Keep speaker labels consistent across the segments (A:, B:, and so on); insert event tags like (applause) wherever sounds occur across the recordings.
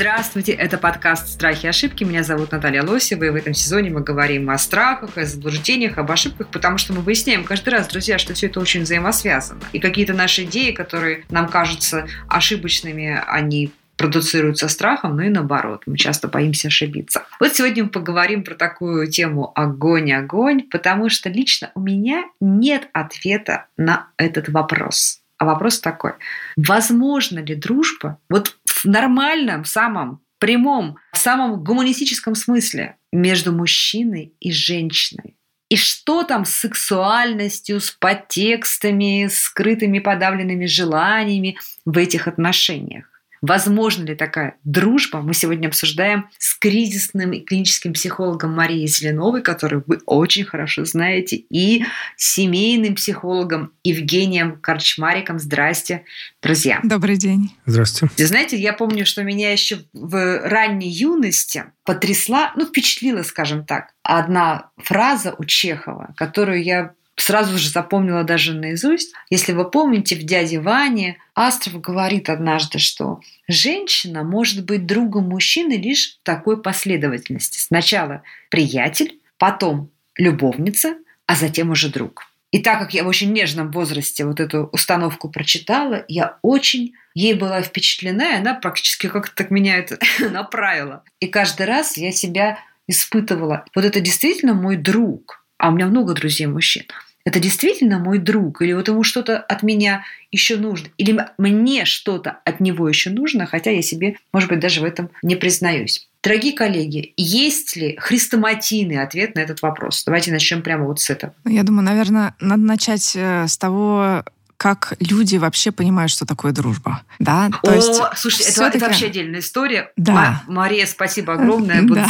A: Здравствуйте, это подкаст «Страхи и ошибки». Меня зовут Наталья Лосева, и в этом сезоне мы говорим о страхах, о заблуждениях, об ошибках, потому что мы выясняем каждый раз, друзья, что все это очень взаимосвязано. И какие-то наши идеи, которые нам кажутся ошибочными, они продуцируются страхом, ну и наоборот, мы часто боимся ошибиться. Вот сегодня мы поговорим про такую тему «Огонь-огонь», потому что лично у меня нет ответа на этот вопрос. А вопрос такой, возможно ли дружба вот в нормальном, самом прямом, в самом гуманистическом смысле между мужчиной и женщиной? И что там с сексуальностью, с подтекстами, скрытыми подавленными желаниями в этих отношениях? Возможно ли такая дружба? Мы сегодня обсуждаем с кризисным и клиническим психологом Марией Зеленовой, которую вы очень хорошо знаете, и семейным психологом Евгением Корчмариком. Здрасте, друзья.
B: Добрый день.
C: Здравствуйте.
A: Знаете, я помню, что меня еще в ранней юности потрясла, ну, впечатлила, скажем так, одна фраза у Чехова, которую я сразу же запомнила даже наизусть. Если вы помните, в «Дяде Ване» Астров говорит однажды, что женщина может быть другом мужчины лишь в такой последовательности. Сначала приятель, потом любовница, а затем уже друг. И так как я в очень нежном возрасте вот эту установку прочитала, я очень ей была впечатлена, и она практически как-то так меня это (laughs) направила. И каждый раз я себя испытывала. Вот это действительно мой друг. А у меня много друзей мужчин это действительно мой друг, или вот ему что-то от меня еще нужно, или мне что-то от него еще нужно, хотя я себе, может быть, даже в этом не признаюсь. Дорогие коллеги, есть ли хрестоматийный ответ на этот вопрос? Давайте начнем прямо вот с этого.
B: Я думаю, наверное, надо начать э, с того, как люди вообще понимают, что такое дружба. Да?
A: То О, есть, слушайте, это, это вообще отдельная история.
B: Да.
A: Мария, спасибо огромное да.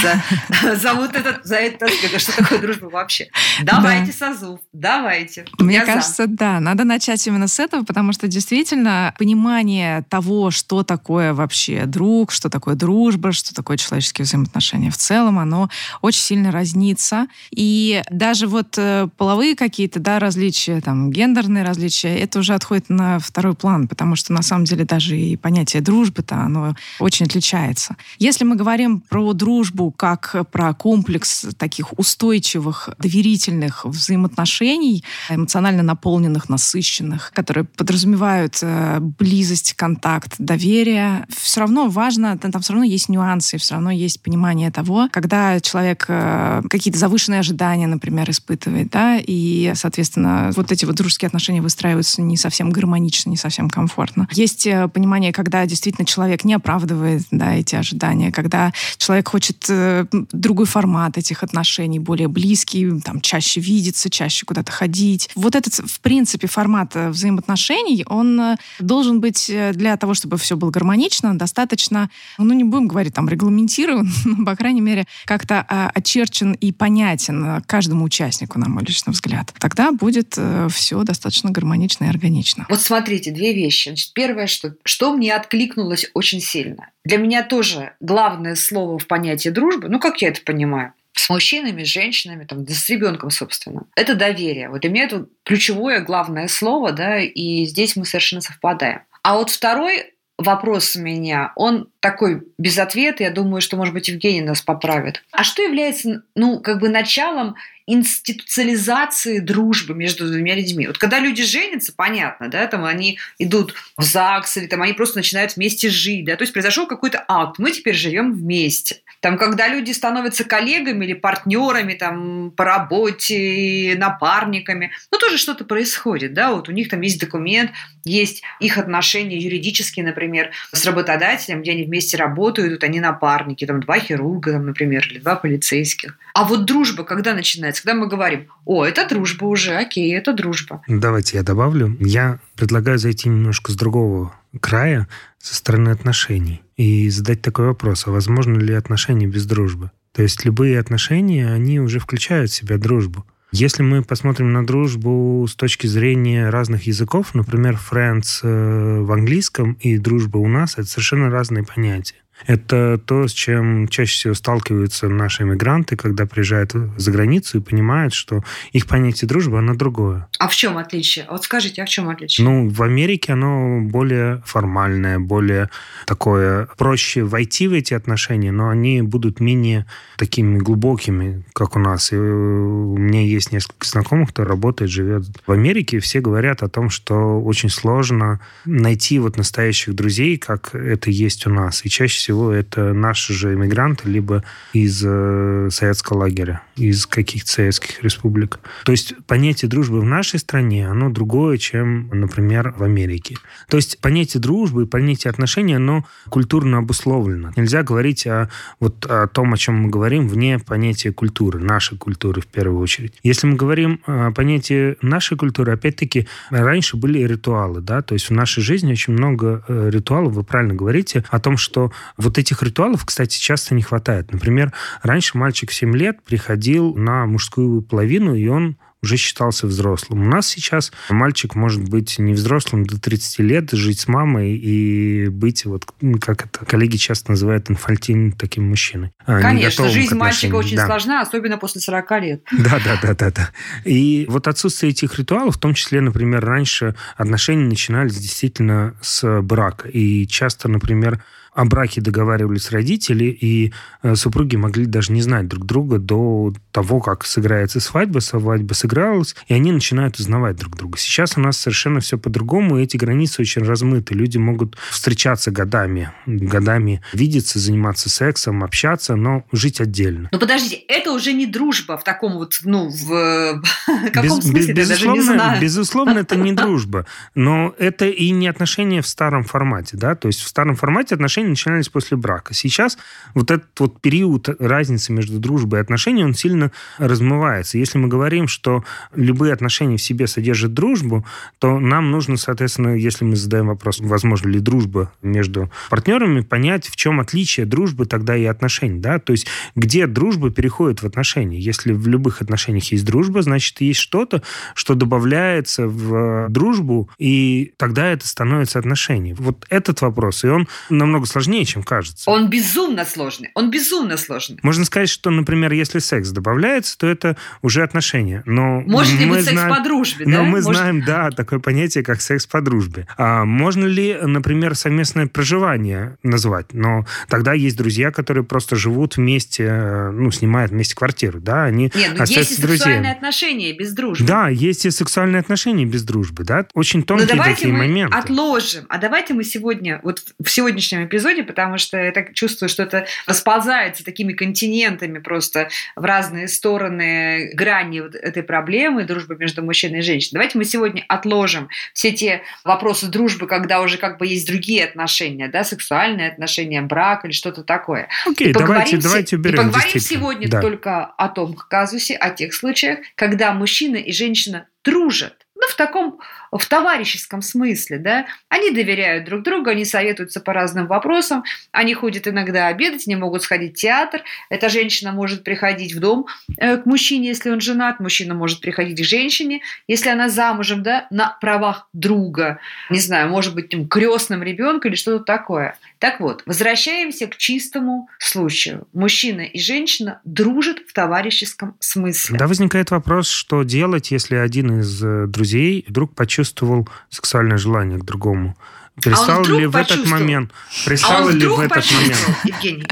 A: за, (laughs) за вот этот, за это, что такое дружба вообще. Давайте да. созыв, давайте.
B: Мне Я кажется, за. да, надо начать именно с этого, потому что действительно понимание того, что такое вообще друг, что такое дружба, что такое человеческие взаимоотношения в целом, оно очень сильно разнится. И даже вот э, половые какие-то да, различия, там, гендерные различия, это уже отходит на второй план, потому что на самом деле даже и понятие дружбы-то, оно очень отличается. Если мы говорим про дружбу как про комплекс таких устойчивых, доверительных взаимоотношений, эмоционально наполненных, насыщенных, которые подразумевают э, близость, контакт, доверие, все равно важно, там все равно есть нюансы, все равно есть понимание того, когда человек э, какие-то завышенные ожидания, например, испытывает, да, и, соответственно, вот эти вот дружеские отношения выстраиваются не совсем гармонично, не совсем комфортно. Есть э, понимание, когда действительно человек не оправдывает да, эти ожидания, когда человек хочет э, другой формат этих отношений, более близкий, там, чаще видеться, чаще куда-то ходить. Вот этот, в принципе, формат э, взаимоотношений, он должен быть для того, чтобы все было гармонично, достаточно, ну, не будем говорить там регламентирован, (laughs) но, по крайней мере, как-то а, очерчен и понятен каждому участнику, на мой личный взгляд. Тогда будет все достаточно гармонично и.
A: Вот смотрите, две вещи. Значит, первое, что, что мне откликнулось очень сильно. Для меня тоже главное слово в понятии дружбы, ну, как я это понимаю, с мужчинами, с женщинами, там, да с ребенком, собственно. Это доверие. Вот для меня это ключевое, главное слово, да, и здесь мы совершенно совпадаем. А вот второй вопрос у меня, он такой без ответа, я думаю, что, может быть, Евгений нас поправит. А что является, ну, как бы началом институциализации дружбы между двумя людьми. Вот когда люди женятся, понятно, да, там они идут в ЗАГС, или там они просто начинают вместе жить, да, то есть произошел какой-то акт, мы теперь живем вместе. Там, когда люди становятся коллегами или партнерами там по работе, напарниками, ну, тоже что-то происходит, да, вот у них там есть документ, есть их отношения юридические, например, с работодателем, где они вместе работают, вот они напарники, там два хирурга, там, например, или два полицейских. А вот дружба когда начинается? Когда мы говорим, о, это дружба уже, окей, это дружба.
C: Давайте я добавлю. Я предлагаю зайти немножко с другого края, со стороны отношений, и задать такой вопрос, а возможно ли отношения без дружбы? То есть любые отношения, они уже включают в себя дружбу. Если мы посмотрим на дружбу с точки зрения разных языков, например, friends э, в английском и дружба у нас, это совершенно разные понятия. Это то, с чем чаще всего сталкиваются наши иммигранты, когда приезжают за границу и понимают, что их понятие дружбы, оно другое.
A: А в чем отличие? Вот скажите, а в чем отличие?
C: Ну, в Америке оно более формальное, более такое проще войти в эти отношения, но они будут менее такими глубокими, как у нас. И у меня есть несколько знакомых, кто работает, живет в Америке, и все говорят о том, что очень сложно найти вот настоящих друзей, как это есть у нас. И чаще всего всего это наши же иммигранты, либо из э, советского лагеря, из каких-то советских республик. То есть понятие дружбы в нашей стране, оно другое, чем, например, в Америке. То есть понятие дружбы понятие отношений, оно культурно обусловлено. Нельзя говорить о, вот, о том, о чем мы говорим, вне понятия культуры, нашей культуры в первую очередь. Если мы говорим о понятии нашей культуры, опять-таки, раньше были ритуалы, да, то есть в нашей жизни очень много э, ритуалов, вы правильно говорите, о том, что вот этих ритуалов, кстати, часто не хватает. Например, раньше мальчик в 7 лет приходил на мужскую половину, и он уже считался взрослым. У нас сейчас мальчик может быть не взрослым до 30 лет, жить с мамой и быть, вот как это коллеги часто называют, инфальтин таким мужчиной.
A: А, Конечно, жизнь мальчика очень да. сложна, особенно после 40 лет.
C: Да, да, да, да, да. И вот отсутствие этих ритуалов, в том числе, например, раньше отношения начинались действительно с брака. И часто, например, о браке договаривались родители, и э, супруги могли даже не знать друг друга до того, как сыграется свадьба, свадьба сыгралась, и они начинают узнавать друг друга. Сейчас у нас совершенно все по-другому, и эти границы очень размыты. Люди могут встречаться годами, годами видеться, заниматься сексом, общаться, но жить отдельно.
A: Ну подождите, это уже не дружба в таком вот, ну, в (laughs) каком
C: без,
A: смысле?
C: Безусловно,
A: даже не знаю.
C: безусловно, это не (laughs) дружба, но это и не отношения в старом формате, да, то есть в старом формате отношения начинались после брака. Сейчас вот этот вот период разницы между дружбой и отношениями, он сильно размывается. Если мы говорим, что любые отношения в себе содержат дружбу, то нам нужно, соответственно, если мы задаем вопрос, возможно ли дружба между партнерами, понять, в чем отличие дружбы тогда и отношений. Да? То есть где дружба переходит в отношения. Если в любых отношениях есть дружба, значит, есть что-то, что добавляется в дружбу, и тогда это становится отношением. Вот этот вопрос, и он намного сложнее, чем кажется.
A: Он безумно сложный. Он безумно сложный.
C: Можно сказать, что, например, если секс добавляется, то это уже отношения. Но
A: Может ли быть
C: знаем,
A: секс по дружбе, да?
C: Но мы
A: Может...
C: знаем, да, такое понятие, как секс по дружбе. А можно ли, например, совместное проживание назвать? Но тогда есть друзья, которые просто живут вместе, э, ну, снимают вместе квартиру, да, они
A: Нет, ну есть и сексуальные отношения без дружбы.
C: Да, есть и сексуальные отношения без дружбы, да, очень тонкие
A: Но давайте
C: такие
A: мы
C: моменты.
A: отложим. А давайте мы сегодня, вот в сегодняшнем эпизоде эпизоде, потому что я так чувствую, что это расползается такими континентами просто в разные стороны грани вот этой проблемы дружбы между мужчиной и женщиной. Давайте мы сегодня отложим все те вопросы дружбы, когда уже как бы есть другие отношения, да, сексуальные отношения, брак или что-то такое.
C: Окей,
A: и
C: давайте, давайте уберем.
A: И поговорим сегодня да. только о том казусе, о тех случаях, когда мужчина и женщина дружат. Ну, в таком в товарищеском смысле, да, они доверяют друг другу, они советуются по разным вопросам, они ходят иногда обедать, не могут сходить в театр, эта женщина может приходить в дом э, к мужчине, если он женат, мужчина может приходить к женщине, если она замужем, да, на правах друга, не знаю, может быть, там, крестным ребенка или что-то такое. Так вот, возвращаемся к чистому случаю. Мужчина и женщина дружат в товарищеском смысле.
C: Да, возникает вопрос, что делать, если один из э, друзей вдруг почувствует почувствовал сексуальное желание к другому. Перестал
A: а
C: ли в этот момент?
A: Перестал
C: а
A: ли
C: в этот момент?
A: Евгений.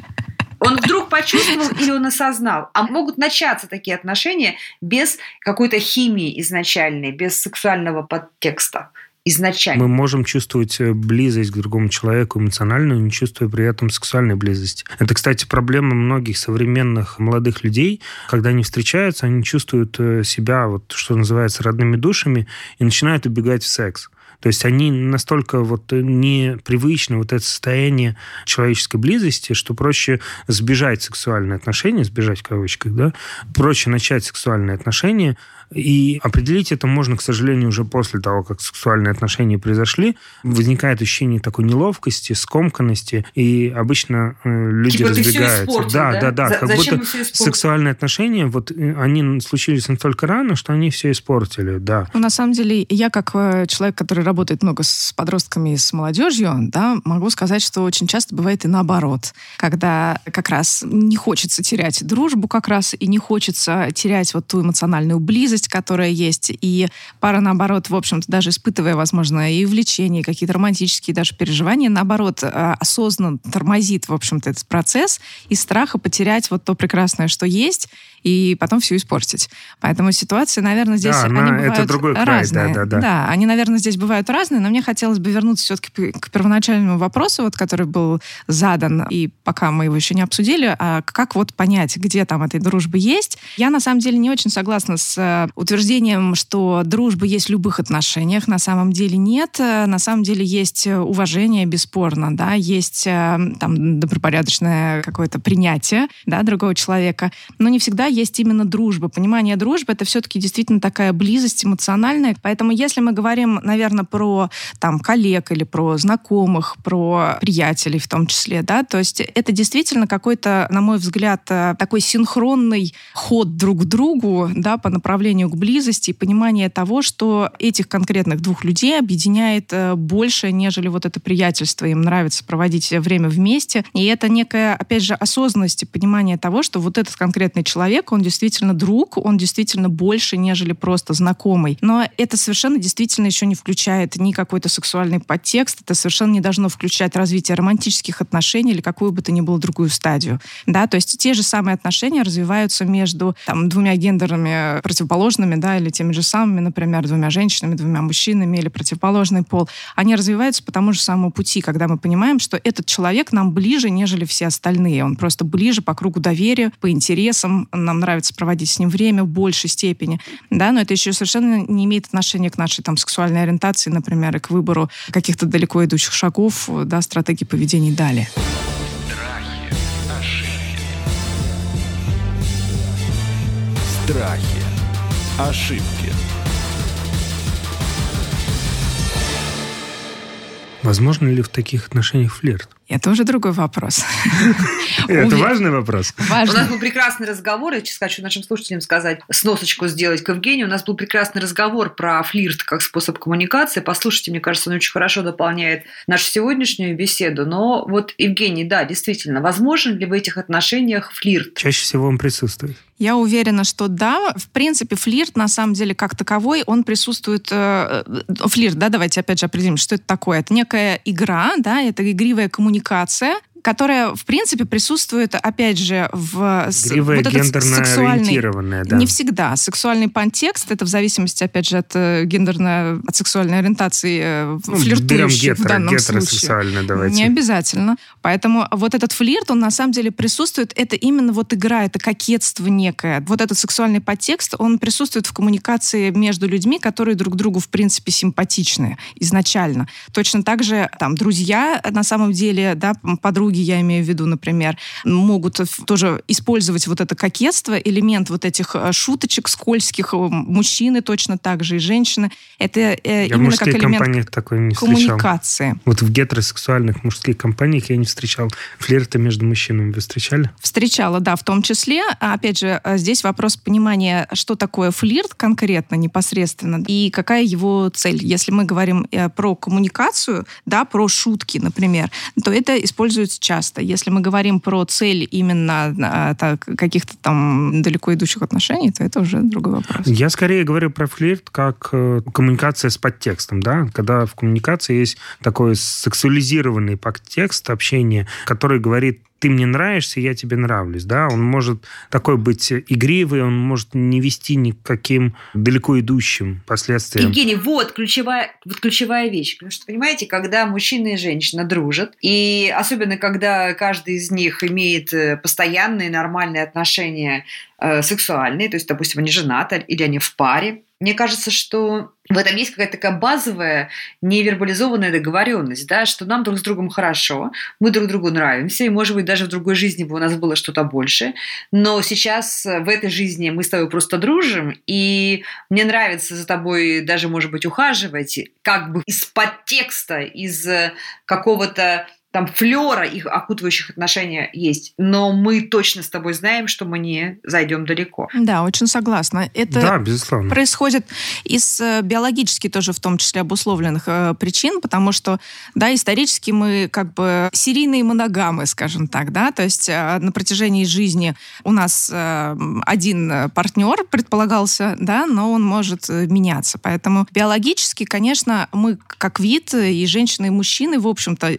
A: Он вдруг почувствовал или он осознал. А могут начаться такие отношения без какой-то химии изначальной, без сексуального подтекста изначально.
C: Мы можем чувствовать э, близость к другому человеку эмоциональную, не чувствуя при этом сексуальной близости. Это, кстати, проблема многих современных молодых людей. Когда они встречаются, они чувствуют э, себя, вот, что называется, родными душами и начинают убегать в секс. То есть они настолько вот непривычны, вот это состояние человеческой близости, что проще сбежать сексуальные отношения, сбежать в кавычках, да, проще начать сексуальные отношения, И определить это можно, к сожалению, уже после того, как сексуальные отношения произошли. Возникает ощущение такой неловкости, скомканности, и обычно э, люди
A: Типа
C: разбегаются.
A: испортил,
C: да,
A: да?
C: да, да.
A: За-
C: Как
A: зачем
C: будто сексуальные отношения, вот э, они случились настолько рано, что они все испортили, да.
B: Ну, на самом деле, я как э, человек, который работает много с подростками и с молодежью, да, могу сказать, что очень часто бывает и наоборот, когда как раз не хочется терять дружбу как раз, и не хочется терять вот ту эмоциональную близость, которая есть, и пара, наоборот, в общем-то, даже испытывая, возможно, и влечение, и какие-то романтические даже переживания, наоборот, э, осознанно тормозит, в общем-то, этот процесс из страха потерять вот то прекрасное, что есть, и потом все испортить. Поэтому ситуации, наверное, здесь
C: Да,
B: они
C: она- это
B: бывают
C: другой край,
B: разные.
C: да, да, да.
B: они, наверное, здесь бывают разные, но мне хотелось бы вернуться все-таки к первоначальному вопросу, вот, который был задан, и пока мы его еще не обсудили, а как вот понять, где там этой дружбы есть. Я, на самом деле, не очень согласна с э, утверждением, что дружба есть в любых отношениях. На самом деле нет. На самом деле есть э, уважение, бесспорно, да, есть э, там добропорядочное какое-то принятие, да, другого человека, но не всегда есть именно дружба. Понимание дружбы — это все-таки действительно такая близость эмоциональная. Поэтому если мы говорим, наверное, про там коллег или про знакомых, про приятелей в том числе, да, то есть это действительно какой-то, на мой взгляд, э, такой синхронный ход друг к другу, да, по направлению к близости понимание того, что этих конкретных двух людей объединяет э, больше, нежели вот это приятельство. Им нравится проводить время вместе. И это некая, опять же, осознанность и понимание того, что вот этот конкретный человек, он действительно друг, он действительно больше, нежели просто знакомый. Но это совершенно действительно еще не включает ни какой-то сексуальный подтекст, это совершенно не должно включать развитие романтических отношений или какую бы то ни было другую стадию. Да, то есть те же самые отношения развиваются между там, двумя гендерами противоположными, да, или теми же самыми, например, двумя женщинами, двумя мужчинами или противоположный пол. Они развиваются по тому же самому пути, когда мы понимаем, что этот человек нам ближе, нежели все остальные. Он просто ближе по кругу доверия, по интересам. Нам нравится проводить с ним время в большей степени. Да, но это еще совершенно не имеет отношения к нашей там, сексуальной ориентации, например, и к выбору каких-то далеко идущих шагов, да, стратегий поведения далее.
D: Страхи, ошибки.
C: Возможно ли в таких отношениях флирт?
B: Это уже другой вопрос. (laughs)
C: Это важный вопрос.
A: У нас был прекрасный разговор, я сейчас хочу нашим слушателям сказать, сносочку сделать к Евгению. У нас был прекрасный разговор про флирт как способ коммуникации. Послушайте, мне кажется, он очень хорошо дополняет нашу сегодняшнюю беседу. Но вот, Евгений, да, действительно, возможен ли в этих отношениях флирт?
C: Чаще всего он присутствует.
B: Я уверена, что да. В принципе, флирт на самом деле как таковой, он присутствует... э, э, флирт, да, давайте опять же определим, что это такое. Это некая игра, да, это игривая коммуникация, коммуникация которая, в принципе, присутствует, опять же, в...
C: Игривая,
B: вот
C: гендерно
B: сексуальный-
C: да.
B: Не всегда. Сексуальный подтекст, это в зависимости, опять же, от э, гендерно, от сексуальной ориентации э,
C: Ну, берем
B: флиртующих в данном случае.
C: давайте.
B: Не обязательно. Поэтому вот этот флирт, он на самом деле присутствует. Это именно вот игра, это кокетство некое. Вот этот сексуальный подтекст, он присутствует в коммуникации между людьми, которые друг другу, в принципе, симпатичны изначально. Точно так же там друзья, на самом деле, да, подруги, я имею в виду, например, могут тоже использовать вот это кокетство, элемент вот этих э, шуточек скользких, э, мужчины точно так же и женщины. Это э,
C: Я
B: именно как элемент
C: такой не встречал.
B: коммуникации.
C: Вот в гетеросексуальных мужских компаниях я не встречал флирта между мужчинами. Вы встречали?
B: Встречала, да, в том числе. А, Опять же, э, здесь вопрос понимания, что такое флирт конкретно, непосредственно, и какая его цель. Если мы говорим про коммуникацию, да, про шутки, например, то это часто. Если мы говорим про цель именно а, каких-то там далеко идущих отношений, то это уже другой вопрос.
C: Я скорее говорю про флирт как э, коммуникация с подтекстом, да, когда в коммуникации есть такой сексуализированный подтекст общения, который говорит ты мне нравишься, я тебе нравлюсь, да, он может такой быть игривый, он может не вести ни к каким далеко идущим последствиям.
A: Евгений, вот ключевая, вот ключевая вещь. Потому что, понимаете, когда мужчина и женщина дружат, и особенно когда каждый из них имеет э, постоянные нормальные отношения э, сексуальные, то есть, допустим, они женаты или они в паре, мне кажется, что в этом есть какая-то такая базовая невербализованная договоренность, да, что нам друг с другом хорошо, мы друг другу нравимся, и, может быть, даже в другой жизни бы у нас было что-то больше, но сейчас э, в этой жизни мы с тобой просто дружим, и мне нравится за тобой даже, может быть, ухаживать, как бы из подтекста, из э, какого-то там флера их окутывающих отношения есть, но мы точно с тобой знаем, что мы не зайдем далеко.
B: Да, очень согласна. Это
C: Да, безусловно.
B: происходит из э, биологически тоже в том числе обусловленных э, причин, потому что, да, исторически мы как бы серийные моногамы, скажем так, да, то есть э, на протяжении жизни у нас э, один партнер предполагался, да, но он может э, меняться, поэтому биологически, конечно, мы как вид и женщины, и мужчины, в общем-то,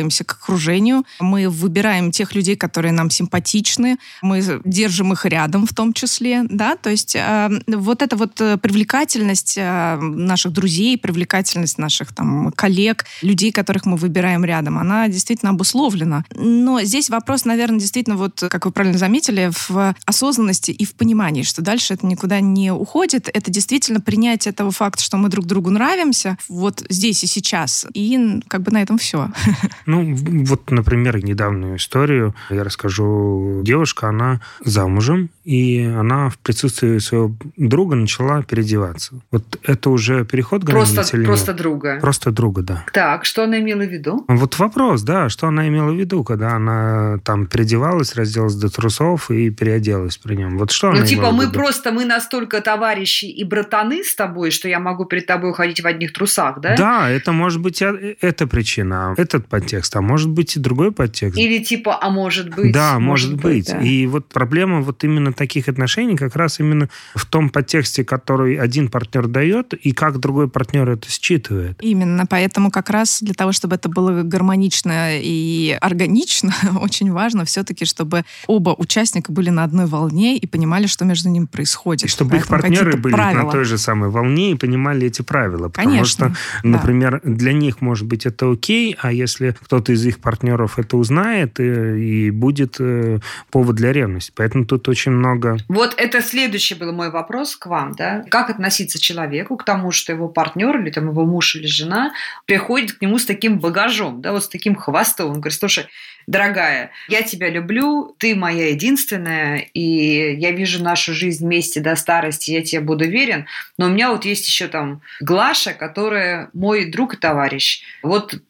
B: присматриваемся к окружению, мы выбираем тех людей, которые нам симпатичны, мы держим их рядом в том числе, да, то есть э, вот эта вот э, привлекательность э, наших друзей, привлекательность наших там коллег, людей, которых мы выбираем рядом, она действительно обусловлена. Но здесь вопрос, наверное, действительно, вот, как вы правильно заметили, в осознанности и в понимании, что дальше это никуда не уходит. Это действительно принятие этого факта, что мы друг другу нравимся, вот здесь и сейчас. И как бы на этом все. (laughs)
C: Ну, вот, например, недавнюю историю я расскажу. Девушка, она замужем, и она в присутствии своего друга начала переодеваться. Вот это уже переход границы
A: Просто,
C: или
A: просто
C: нет?
A: друга.
C: Просто друга, да.
A: Так, что она имела в виду?
C: Вот вопрос, да, что она имела в виду, когда она там переодевалась, разделась до трусов и переоделась при нем. Вот что
A: Ну,
C: она
A: типа,
C: имела в
A: мы
C: виду?
A: просто, мы настолько товарищи и братаны с тобой, что я могу перед тобой ходить в одних трусах, да?
C: Да, это может быть э, эта причина, этот подтекст, а может быть и другой подтекст.
A: Или типа, а может быть?
C: Да, может, быть.
A: да.
C: И вот проблема вот именно таких отношений как раз именно в том подтексте, который один партнер дает, и как другой партнер это считывает.
B: Именно, поэтому как раз для того, чтобы это было гармонично и органично, (laughs) очень важно все-таки, чтобы оба участника были на одной волне и понимали, что между ними происходит.
C: И чтобы их
B: Поэтому
C: партнеры
B: какие-то
C: были
B: правила.
C: на той же самой волне и понимали эти правила. Потому
B: Конечно,
C: что,
B: да.
C: например, для них, может быть, это окей, а если кто-то из их партнеров это узнает, э, и будет э, повод для ревности. Поэтому тут очень много...
A: Вот это следующий был мой вопрос к вам, да? Как относиться человеку к тому, что его партнер или там его муж или жена приходит к нему с таким багажом, да, вот с таким хвостом. Он говорит, слушай, дорогая, я тебя люблю, ты моя единственная, и я вижу нашу жизнь вместе до старости, я тебе буду верен, но у меня вот есть еще там Глаша, которая мой друг и товарищ. Вот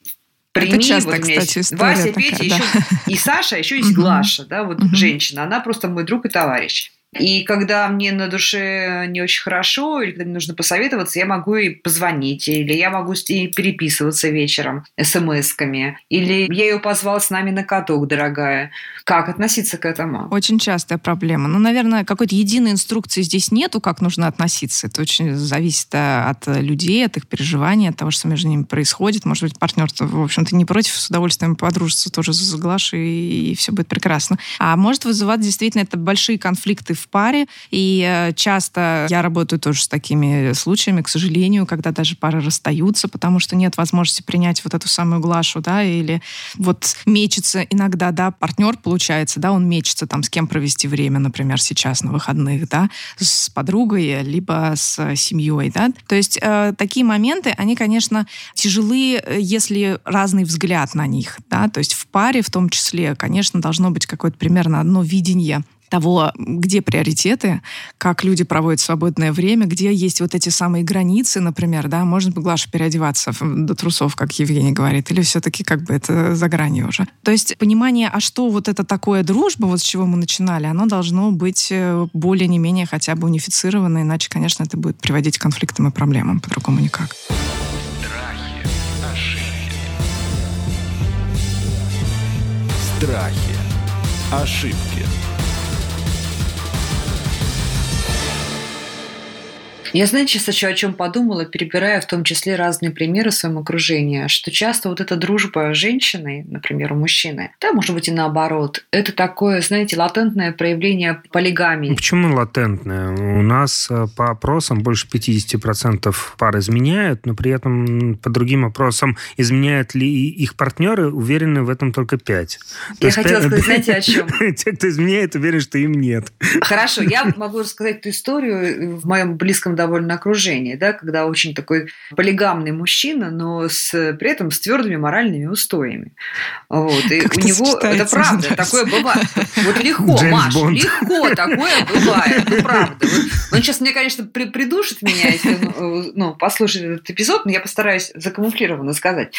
A: Прими,
B: часто,
A: вот меня
B: кстати,
A: Вася,
B: такая,
A: Петя,
B: да.
A: еще и (laughs) Саша, еще есть. Глаша, да, вот женщина, она просто мой друг и товарищ. И когда мне на душе не очень хорошо, или когда мне нужно посоветоваться, я могу ей позвонить, или я могу с ней переписываться вечером смс-ками, или я ее позвал с нами на каток, дорогая. Как относиться к этому?
B: Очень частая проблема. Ну, наверное, какой-то единой инструкции здесь нету, как нужно относиться. Это очень зависит э, от людей, от их переживаний, от того, что между ними происходит. Может быть, партнер, в общем-то, не против, с удовольствием подружиться тоже с Глашей, и все будет прекрасно. А может вызывать действительно это большие конфликты в паре. И э, часто я работаю тоже с такими случаями, к сожалению, когда даже пары расстаются, потому что нет возможности принять вот эту самую Глашу, да, или вот мечется иногда, да, партнер, получается, да, он мечется там, с кем провести время, например, сейчас на выходных, да, с подругой, либо с семьей, да. То есть э, такие моменты, они, конечно, тяжелы, э, если разный взгляд на них, да, то есть в паре в том числе, конечно, должно быть какое-то примерно одно видение того, где приоритеты, как люди проводят свободное время, где есть вот эти самые границы, например, да, можно бы Глаша переодеваться до трусов, как Евгений говорит, или все-таки как бы это за гранью уже. То есть понимание, а что вот это такое дружба, вот с чего мы начинали, оно должно быть э, более не менее хотя бы унифицировано, иначе, конечно, это будет приводить к конфликтам и проблемам, по-другому никак.
D: Страхи, ошибки.
E: Страхи. Ошибки.
A: Я, знаете, сейчас еще о чем подумала, перебирая в том числе разные примеры в своем окружении, что часто вот эта дружба с женщиной, например, у мужчины, да, может быть и наоборот, это такое, знаете, латентное проявление полигамии.
C: Почему латентная? У нас э, по опросам больше 50% пар изменяют, но при этом по другим опросам изменяют ли их партнеры, уверены в этом только 5.
A: Я хотела сказать, знаете, о чем? (laughs)
C: Те, кто изменяет, уверен, что им нет.
A: Хорошо, я могу рассказать эту историю в моем близком довольно окружение, да, когда очень такой полигамный мужчина, но с, при этом с твердыми моральными устоями. Вот. И
B: Как
A: у
B: это
A: него, это правда,
B: нравится.
A: такое бывает. Вот легко,
C: Джеймс
A: Маш,
C: Бонд.
A: легко такое бывает, ну правда. Вот Он сейчас мне, конечно, при- придушит меня, если он, э, ну, послушает этот эпизод, но я постараюсь закамуфлированно сказать.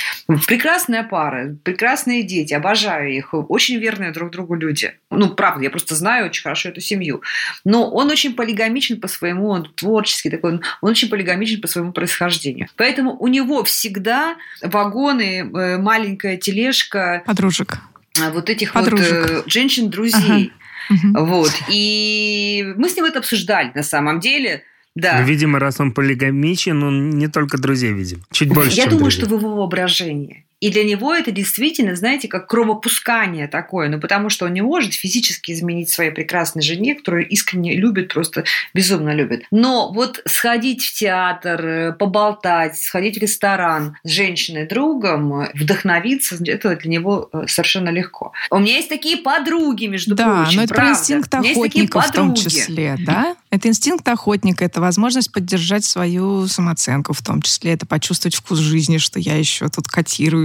A: Прекрасная пара, прекрасные дети, обожаю их, очень верные друг другу люди. Ну, правда, я просто знаю очень хорошо эту семью. Но он очень полигамичен по своему, он творческий такой, он он очень полигамичен по своему происхождению. Поэтому у него всегда вагоны, э, маленькая тележка
B: Подружек.
A: э, вот этих
B: Подружек.
A: вот э, женщин-друзей.
B: Мгм.
A: Вот. И мы с ним это обсуждали на самом деле. Да.
C: Ну, видимо, раз он полигамичен, он не только друзей видим. Чуть больше,
A: Я
C: чем
A: думаю,
C: друзей.
A: что в его воображении. И для него это действительно, знаете, как кровопускание такое. Ну, потому что он не может физически изменить своей прекрасной жене, которую искренне любит, просто безумно любит. Но вот сходить в театр, э, поболтать, сходить в ресторан с женщиной другом, э, вдохновиться, это для него э, совершенно легко. У меня есть такие подруги, между
B: Да,
A: прочим,
B: но это про
A: правда.
B: инстинкт охотника в том числе, да? Это инстинкт охотника, это возможность поддержать свою самооценку в том числе, это почувствовать вкус жизни, что я еще тут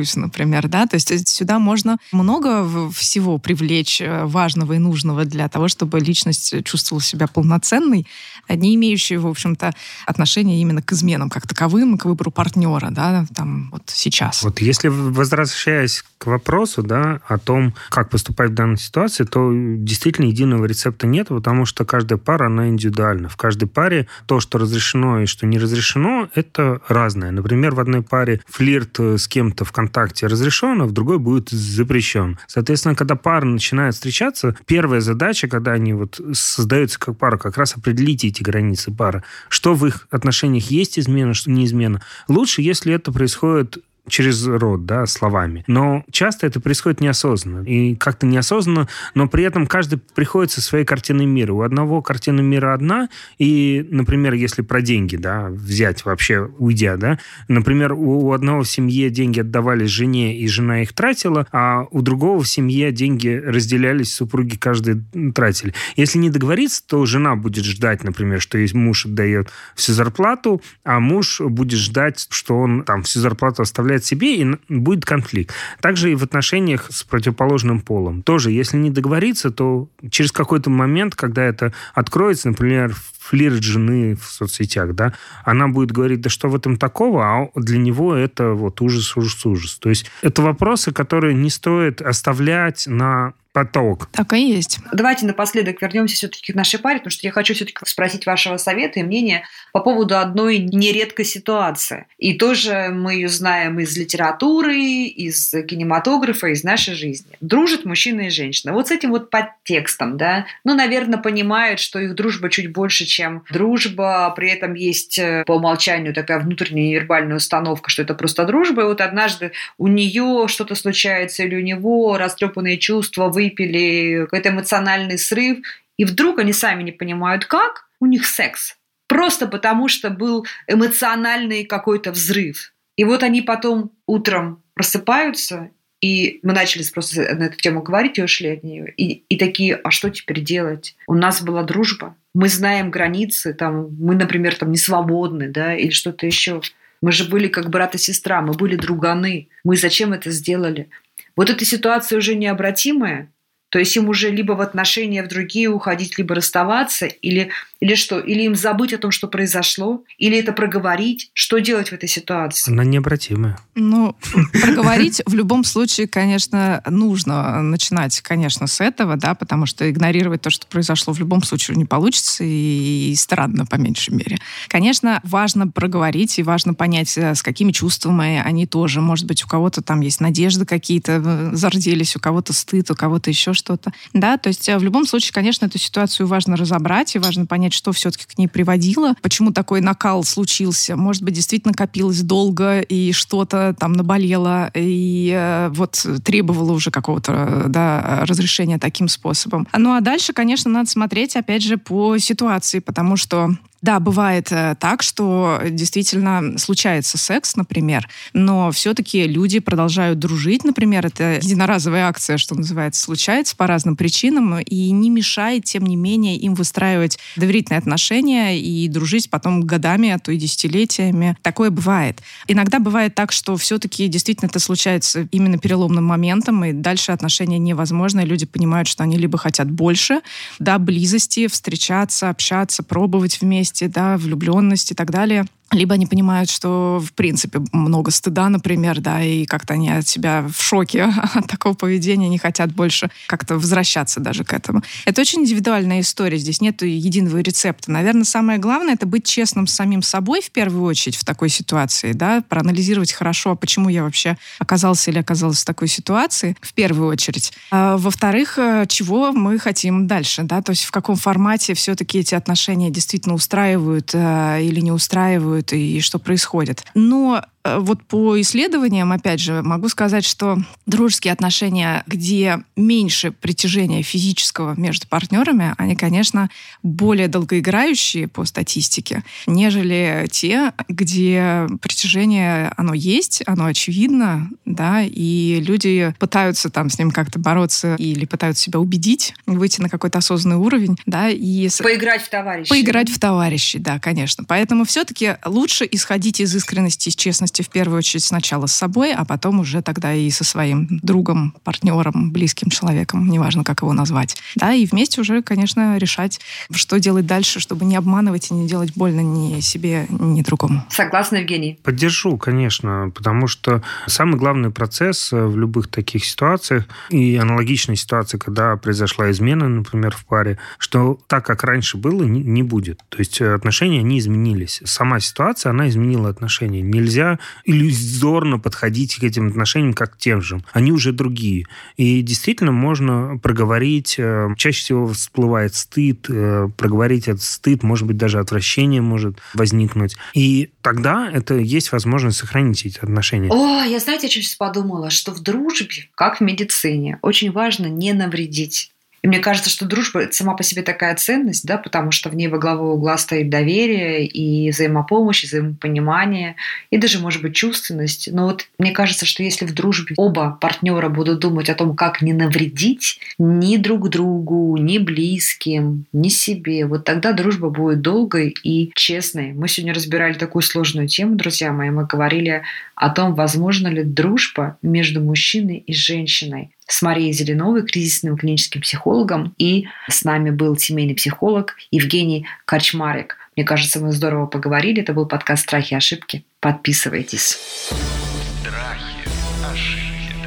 B: котируюсь, например, да? То есть э, сюда можно много в- всего привлечь э, важного и нужного для того, чтобы личность чувствовала себя полноценной, не имеющей, в общем-то, отношения именно к изменам как таковым, к выбору партнера, да, там вот сейчас.
C: Вот если возвращаясь к вопросу, да, о том, как поступать в данной ситуации, то действительно единого рецепта нет, потому что каждая пара, она индивидуальна. В каждой паре то, что разрешено и что не разрешено, это разное. Например, в одной паре флирт э, с кем-то ВКонтакте разрешен, а в другой будет запрещен. Соответственно, когда пара начинает встречаться, первая задача, когда они вот создаются как пара, как раз определить эти границы пары. Что в их отношениях есть измена, что не измена. Лучше, если это происходит через рот, да, словами. Но часто это происходит неосознанно. И как-то неосознанно, но при этом каждый приходит со своей картиной мира. У одного картина мира одна, и, например, если про деньги, да, взять вообще, уйдя, да, например, у, одного в семье деньги отдавались жене, и жена их тратила, а у другого в семье деньги разделялись, супруги каждый тратили. Если не договориться, то жена будет ждать, например, что есть муж отдает всю зарплату, а муж будет ждать, что он там всю зарплату оставляет себе, и будет конфликт. Также и в отношениях с противоположным полом. Тоже, если не договориться, то через какой-то момент, когда это откроется, например, флирт жены в соцсетях, да, она будет говорить, да что в этом такого, а для него это вот ужас, ужас, ужас. То есть это вопросы, которые не стоит оставлять на поток.
B: Так и есть.
A: Давайте напоследок вернемся все-таки к нашей паре, потому что я хочу все-таки спросить вашего совета и мнения по поводу одной нередкой ситуации. И тоже мы ее знаем из литературы, из кинематографа, из нашей жизни. Дружат мужчина и женщина. Вот с этим вот подтекстом, да, ну, наверное, понимают, что их дружба чуть больше, чем дружба, при этом есть э, по умолчанию такая внутренняя невербальная установка, что это просто дружба, и вот однажды у нее что-то случается или у него растрепанные чувства, выпили, какой-то эмоциональный срыв, и вдруг они сами не понимают, как у них секс. Просто потому, что был эмоциональный какой-то взрыв. И вот они потом утром просыпаются, и мы начали просто на эту тему говорить и ушли от нее. И, и такие, а что теперь делать? У нас была дружба, мы знаем границы, там, мы, например, там не свободны, да, или что-то еще. Мы же были как брат и сестра, мы были друганы. Мы зачем это сделали? Вот эта ситуация уже необратимая, то есть им уже либо в отношения в другие уходить, либо расставаться, или, или что? Или им забыть о том, что произошло, или это проговорить. Что делать в этой ситуации?
C: Она необратимая.
B: Ну, проговорить в любом случае, конечно, нужно начинать, конечно, с этого, да, потому что игнорировать то, что произошло, в любом случае не получится, и, и странно, по меньшей мере. Конечно, важно проговорить, и важно понять, э, с какими чувствами они тоже. Может быть, у кого-то там есть надежды какие-то, э, зарделись, у кого-то стыд, у кого-то еще что-то. Да, то есть э, в любом случае, конечно, эту ситуацию важно разобрать, и важно понять, что все-таки к ней приводило, почему такой накал случился. Может быть, действительно копилось долго, и что-то там наболело, и э, вот требовало уже какого-то да, разрешения таким способом. Ну а дальше, конечно, надо смотреть, опять же, по ситуации, потому что Да, бывает э, так, что действительно случается секс, например, но все-таки люди продолжают дружить, например, это единоразовая акция, что называется, случается по разным причинам, и не мешает, тем не менее, им выстраивать доверительные отношения и дружить потом годами, а то и десятилетиями. Такое бывает. Иногда бывает так, что все-таки действительно это случается именно переломным моментом, и дальше отношения невозможно, и люди понимают, что они либо хотят больше, да, близости, встречаться, общаться, пробовать вместе, да, влюбленность и так далее либо они понимают, что, в принципе, много стыда, например, да, и как-то они от себя в шоке (laughs) от такого поведения, не хотят больше как-то возвращаться даже к этому. Это очень индивидуальная история, здесь нет единого рецепта. Наверное, самое главное — это быть честным с самим собой в первую очередь в такой ситуации, да, проанализировать хорошо, а почему я вообще оказался или оказалась в такой ситуации, в первую очередь. А, во-вторых, э, чего мы хотим дальше, да, то есть в каком формате все-таки эти отношения действительно устраивают э, или не устраивают, чувствуют и что происходит. Но вот по исследованиям, опять же, могу сказать, что дружеские отношения, где меньше притяжения физического между партнерами, они, конечно, более долгоиграющие по статистике, нежели те, где притяжение, оно есть, оно очевидно, да, и люди пытаются там с ним как-то бороться или пытаются себя убедить, выйти на какой-то осознанный уровень, да, и...
A: Поиграть в товарищей.
B: Поиграть в товарищей, да, конечно. Поэтому все-таки лучше исходить из искренности, из честности в первую очередь сначала с собой, а потом уже тогда и со своим другом, партнером, близким человеком, неважно, как его назвать. Да, и вместе уже, конечно, решать, что делать дальше, чтобы не обманывать и не делать больно ни себе, ни другому.
A: Согласна, Евгений?
C: Поддержу, конечно, потому что самый главный процесс э, в любых таких ситуациях и аналогичной ситуации, когда произошла измена, например, в паре, что так, как раньше было, не будет. То есть э, отношения, не изменились. Сама ситуация, она изменила отношения. Нельзя иллюзорно подходить к этим отношениям как к тем же. Они уже другие. И действительно можно проговорить, э, чаще всего всплывает стыд, э, проговорить этот стыд, может быть, даже отвращение может возникнуть. И тогда это есть возможность сохранить эти отношения.
A: О, я знаете, чем сейчас подумала? Что в дружбе, как в медицине, очень важно не навредить. И мне кажется, что дружба это сама по себе такая ценность, да, потому что в ней во главу угла стоит доверие и взаимопомощь, и взаимопонимание, и даже, может быть, чувственность. Но вот мне кажется, что если в дружбе оба партнера будут думать о том, как не навредить ни друг другу, ни близким, ни себе, вот тогда дружба будет долгой и честной. Мы сегодня разбирали такую сложную тему, друзья мои. Мы говорили о том, возможно ли дружба между мужчиной и женщиной с Марией Зеленовой, кризисным клиническим психологом, и с нами был семейный психолог Евгений Корчмарик. Мне кажется, мы здорово поговорили. Это был подкаст «Страхи и ошибки». Подписывайтесь.
D: Страхи, ошибки,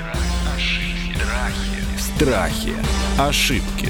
D: ошибки,
E: Страхи, ошибки.